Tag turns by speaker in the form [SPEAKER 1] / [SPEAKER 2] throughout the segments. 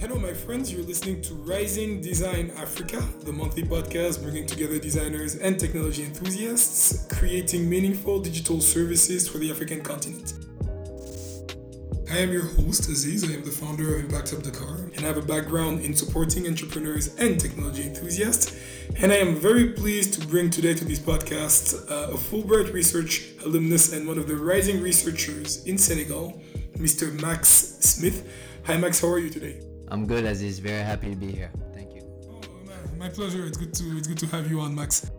[SPEAKER 1] Hello, my friends. You're listening to Rising Design Africa, the monthly podcast bringing together designers and technology enthusiasts, creating meaningful digital services for the African continent. I am your host, Aziz. I am the founder of Impact Hub Dakar, and I have a background in supporting entrepreneurs and technology enthusiasts. And I am very pleased to bring today to this podcast uh, a Fulbright Research alumnus and one of the rising researchers in Senegal, Mr. Max Smith. Hi, Max. How are you today?
[SPEAKER 2] I'm good, Aziz. Very happy to be here. Thank you.
[SPEAKER 1] Oh, my pleasure. It's good to it's good to have you on, Max.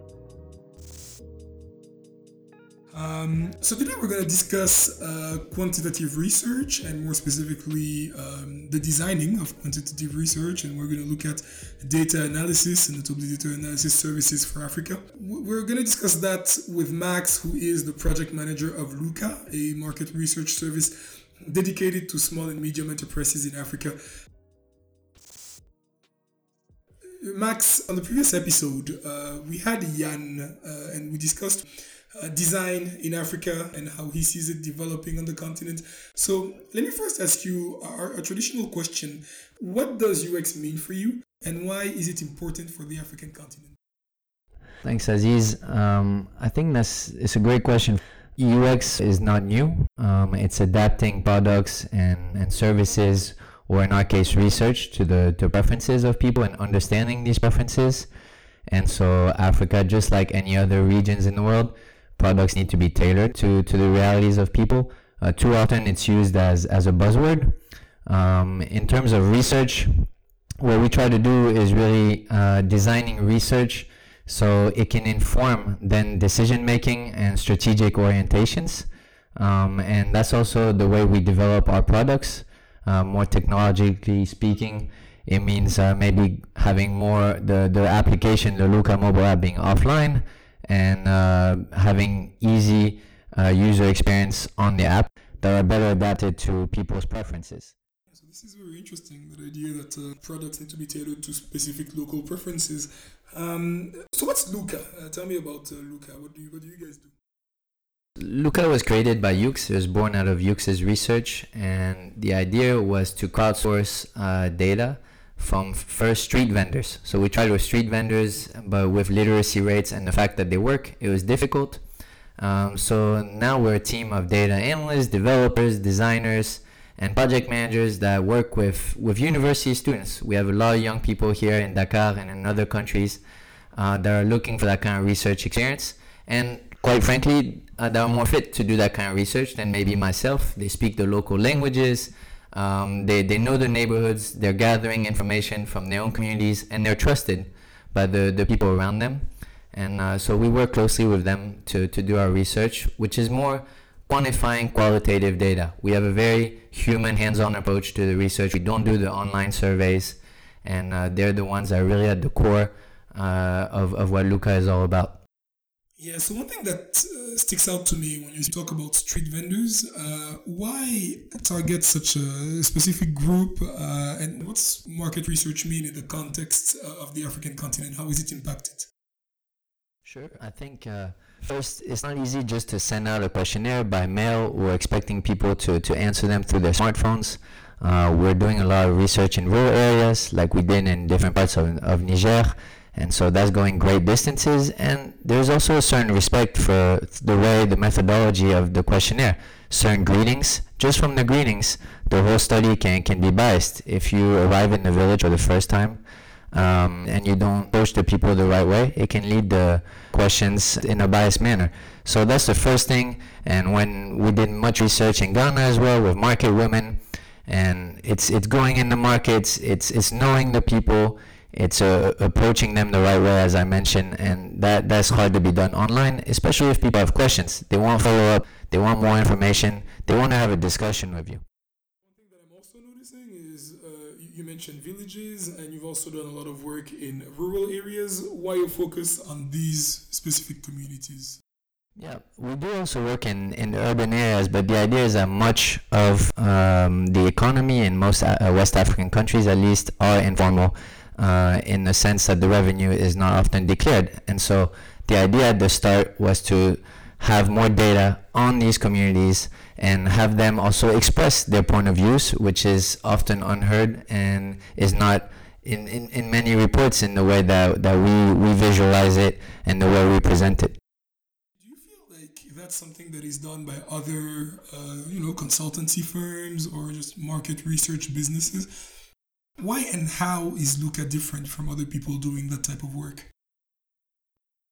[SPEAKER 1] Um, so today we're going to discuss uh, quantitative research and more specifically um, the designing of quantitative research and we're going to look at data analysis and notably data analysis services for Africa. We're going to discuss that with Max who is the project manager of Luca, a market research service dedicated to small and medium enterprises in Africa. Max, on the previous episode, uh, we had Jan uh, and we discussed uh, design in Africa and how he sees it developing on the continent. So let me first ask you our, a traditional question. What does UX mean for you and why is it important for the African continent?
[SPEAKER 2] Thanks, Aziz. Um, I think that's it's a great question. UX is not new. Um, it's adapting products and, and services, or in our case, research to the to preferences of people and understanding these preferences. And so, Africa, just like any other regions in the world, products need to be tailored to, to the realities of people. Uh, too often it's used as, as a buzzword. Um, in terms of research, what we try to do is really uh, designing research so it can inform then decision making and strategic orientations. Um, and that's also the way we develop our products. Uh, more technologically speaking, it means uh, maybe having more the, the application, the Luca mobile app being offline and uh, having easy uh, user experience on the app that are better adapted to people's preferences.
[SPEAKER 1] So this is very interesting, that idea that uh, products need to be tailored to specific local preferences. Um, so what's Luca? Uh, tell me about Luca. What do, you, what do you guys do?
[SPEAKER 2] Luca was created by YUX. It was born out of YUX's research, and the idea was to crowdsource uh, data from first street vendors. So we tried with street vendors, but with literacy rates and the fact that they work, it was difficult. Um, so now we're a team of data analysts, developers, designers, and project managers that work with, with university students. We have a lot of young people here in Dakar and in other countries uh, that are looking for that kind of research experience. And quite frankly, uh, that are more fit to do that kind of research than maybe myself. They speak the local languages. Um, they, they know the neighborhoods, they're gathering information from their own communities, and they're trusted by the, the people around them. And uh, so we work closely with them to, to do our research, which is more quantifying qualitative data. We have a very human, hands on approach to the research. We don't do the online surveys, and uh, they're the ones that are really at the core uh, of, of what Luca is all about.
[SPEAKER 1] Yeah, so one thing that uh, sticks out to me when you talk about street vendors, uh, why target such a specific group, uh, and what's market research mean in the context uh, of the African continent? How is it impacted?
[SPEAKER 2] Sure, I think uh, first it's not easy just to send out a questionnaire by mail. We're expecting people to, to answer them through their smartphones. Uh, we're doing a lot of research in rural areas, like we did in different parts of, of Niger and so that's going great distances. And there's also a certain respect for the way the methodology of the questionnaire. Certain greetings just from the greetings the whole study can, can be biased. If you arrive in the village for the first time um, and you don't approach the people the right way it can lead the questions in a biased manner. So that's the first thing. And when we did much research in ghana as well with market women and it's it's going in the markets it's it's knowing the people it's uh, approaching them the right way, as I mentioned, and that that's hard to be done online, especially if people have questions. They want follow up, they want more information, they want to have a discussion with you.
[SPEAKER 1] One thing that I'm also noticing is uh, you mentioned villages, and you've also done a lot of work in rural areas. Why you focus on these specific communities?
[SPEAKER 2] Yeah, we do also work in, in urban areas, but the idea is that much of um, the economy in most uh, West African countries, at least, are informal uh, in the sense that the revenue is not often declared. And so the idea at the start was to have more data on these communities and have them also express their point of views, which is often unheard and is not in, in, in many reports in the way that, that we, we visualize it and the way we present it.
[SPEAKER 1] Do you feel like that's something that is done by other, uh, you know, consultancy firms or just market research businesses? Why and how is Luca different from other people doing that type of work?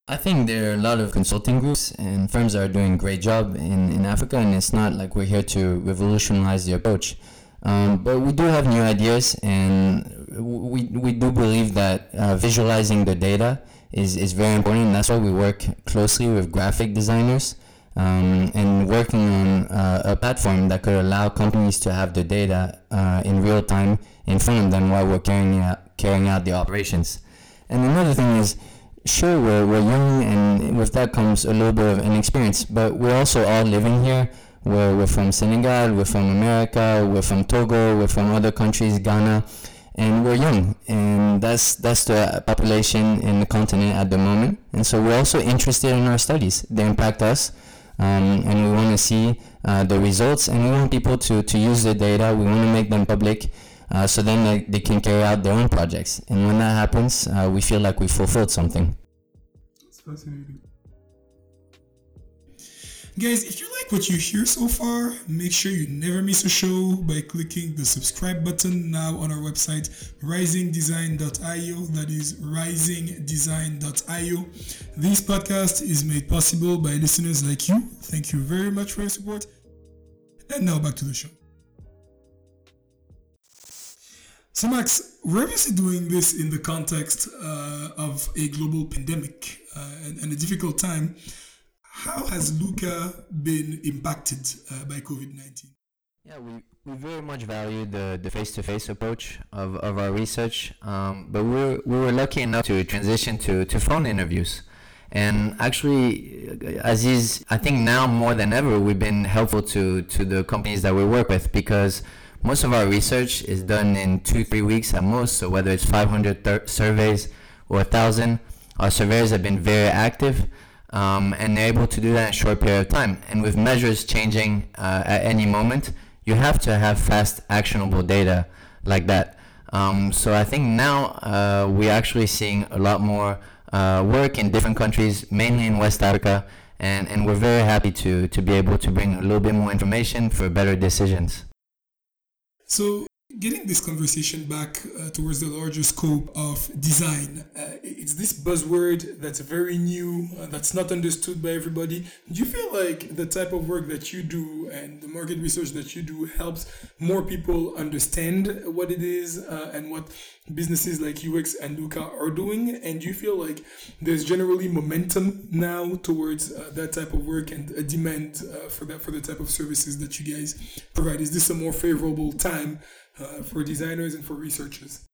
[SPEAKER 3] I think there are a lot of consulting groups and firms that are doing a great job in, in Africa, and it's not like we're here to revolutionize the approach. Um, but we do have new ideas, and we, we do believe that uh, visualizing the data is, is very important. That's why we work closely with graphic designers um, and working on uh, a platform that could allow companies to have the data uh, in real time in front of them while we're carrying out, carrying out the operations. And another thing is, sure we're, we're young and with that comes a little bit of inexperience but we're also all living here. We're, we're from senegal we're from america we're from togo we're from other countries ghana and we're young. And that's that's the population in the continent at the moment. And so we're also interested in our studies. They impact us um, and we want to see uh, the results and we want people to, to use the data we want to make them public uh, so then they, they can carry out their own projects. And when that happens, uh, we feel like we fulfilled something.
[SPEAKER 1] That's fascinating. Guys, if you like what you hear so far, make sure you never miss a show by clicking the subscribe button now on our website, risingdesign.io. That is risingdesign.io. This podcast is made possible by listeners like you. Thank you very much for your support. And now back to the show. So, Max, we're obviously doing this in the context uh, of a global pandemic uh, and, and, a difficult time. How has Luca been impacted uh, by COVID 19?
[SPEAKER 2] Yeah, we, we very much value the, the face-to-face approach of, of our research, um, but we were, we were lucky enough to transition to, to phone interviews. And actually, Aziz, I think now more than ever, we've been helpful to, to the companies that we work with because most of our research is done in two, three weeks at most. So whether it's 500 thir- surveys or 1,000, our surveyors have been very active um, and they're able to do that in a short period of time. And with measures changing uh, at any moment, you have to have fast, actionable data like that. Um, so I think now uh, we're actually seeing a lot more uh, work in different countries, mainly in West Africa, and, and we're very happy to, to be able to bring a little bit more information for better decisions.
[SPEAKER 1] So, getting this conversation back uh, towards the larger scope of design, uh, it's this buzzword that's very new, uh, that's not understood by everybody. Do you feel like the type of work that you do and the market research that you do helps more people understand what it is uh, and what businesses like UX and Luca are doing? And do you feel like there's generally momentum now towards uh, that type of work and a demand uh, for that for the type of services that you guys provide? Is this a more favorable time uh, for designers and for researchers?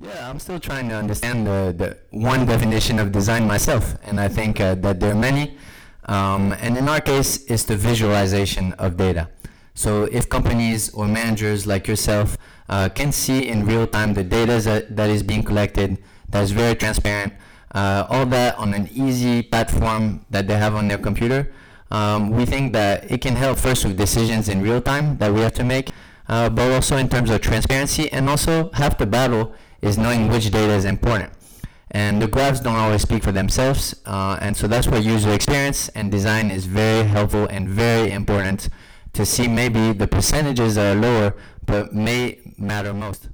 [SPEAKER 2] Yeah, I'm still trying to understand the, the one definition of design myself, and I think uh, that there are many. Um, and in our case, it's the visualization of data. So if companies or managers like yourself uh, can see in real time the data that, that is being collected, that is very transparent, uh, all that on an easy platform that they have on their computer, um, we think that it can help first with decisions in real time that we have to make, uh, but also in terms of transparency and also half the battle is knowing which data is important. And the graphs don't always speak for themselves, uh, and so that's where user experience and design is very helpful and very important to see maybe the percentages are lower but may matter most.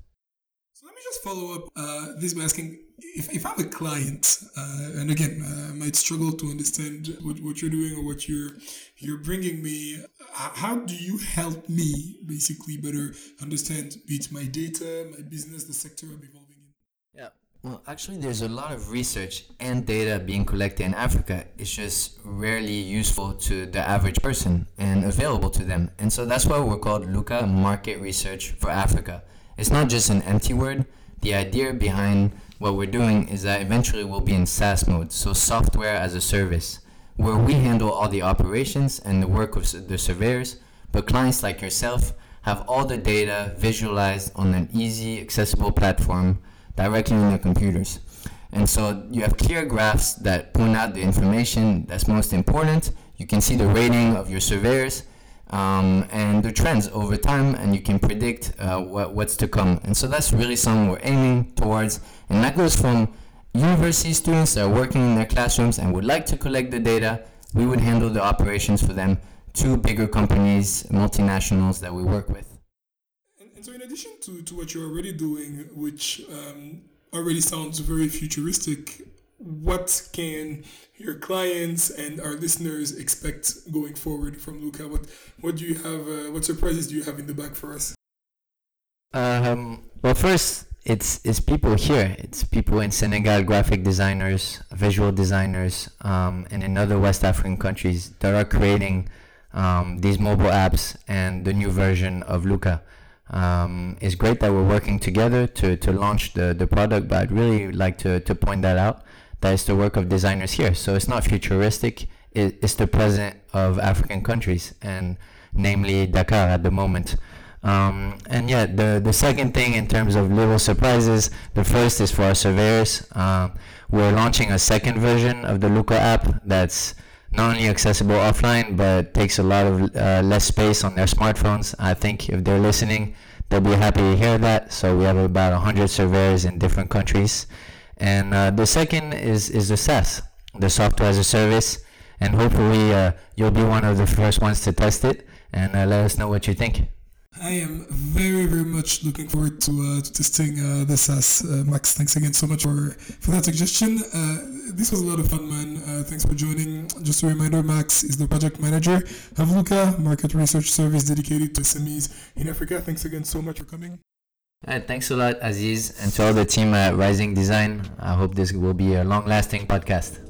[SPEAKER 1] So let me just follow up uh, this by asking if, if I'm a client, uh, and again, uh, I might struggle to understand what, what you're doing or what you're you're bringing me. How do you help me basically better understand, be it my data, my business, the sector I'm evolving in?
[SPEAKER 2] Yeah. Well, actually, there's a lot of research and data being collected in Africa. It's just rarely useful to the average person and available to them. And so that's why we're called Luca Market Research for Africa. It's not just an empty word. The idea behind what we're doing mm. is that eventually we'll be in SaaS mode, so software as a service, where we handle all the operations and the work of the surveyors, but clients like yourself have all the data visualized on an easy, accessible platform directly on their computers. And so you have clear graphs that point out the information that's most important.
[SPEAKER 3] You can see the rating of your surveyors um, and the trends over time, and you can predict uh, what, what's to come. And so that's really something we're aiming towards. And that goes from university students that are working in their classrooms and would like to collect the data. We would handle the operations for them to bigger companies, multinationals that we work with.
[SPEAKER 1] And, and so, in addition to, to what you're already doing, which um, already sounds very futuristic, what can your clients and our listeners expect going forward from Luca? What what do you have? Uh, what surprises do you have in the back for us?
[SPEAKER 2] Um, well, first, it's it's people here. It's people in Senegal, graphic designers, visual designers, um, and in other West African countries that are creating um, these mobile apps and the new version of Luca. Um, it's great that we're working together to, to launch the, the product, but I'd really like to, to point that out that is the work of designers here. So it's not futuristic, it's the present of African countries, and namely Dakar at the moment. Um, and yeah, the, the second thing in terms of little surprises, the first is for our surveyors. Uh, we're launching a second version of the Luca app that's not only accessible offline, but takes a lot of uh, less space on their smartphones. I think if they're listening, they'll be happy to hear that. So we have about 100 surveyors in different countries. And uh, the second is, is the SaaS, the software as a service. And hopefully uh, you'll be one of the first ones to test it and uh, let us know what you think.
[SPEAKER 1] I am very, very much looking forward to, uh, to testing uh, the SaaS. Uh, Max, thanks again so much for, for that suggestion. this was a lot of fun, man. thanks for joining. Just a reminder, Max is the project manager of Luca, market research service dedicated to SMEs in Africa. Thanks again so much for coming.
[SPEAKER 2] Thanks a lot, Aziz, and to all the team at Rising Design. I hope this will be a long-lasting podcast.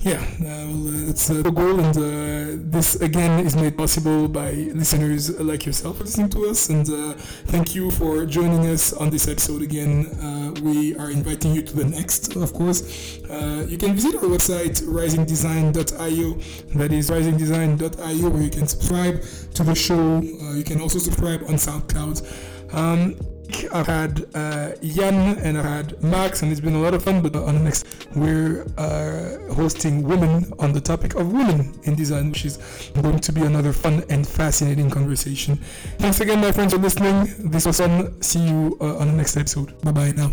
[SPEAKER 1] Yeah, uh, well, uh, that's uh, the goal, and uh, this again is made possible by listeners like yourself listening to us. And uh, thank you for joining us on this episode again. Uh, we are inviting you to the next, of course. you can visit our website risingdesign.io. That is risingdesign.io, where you can subscribe to the show. you can also subscribe on SoundCloud. Um, I've had uh, Jan and I've had Max, and it's been a lot of fun. But on the next, we're uh, hosting women on the topic of women in design, which is going to be another fun and fascinating conversation. Thanks again, my friends, for listening. This was fun. See you uh, on the next episode. Bye bye now.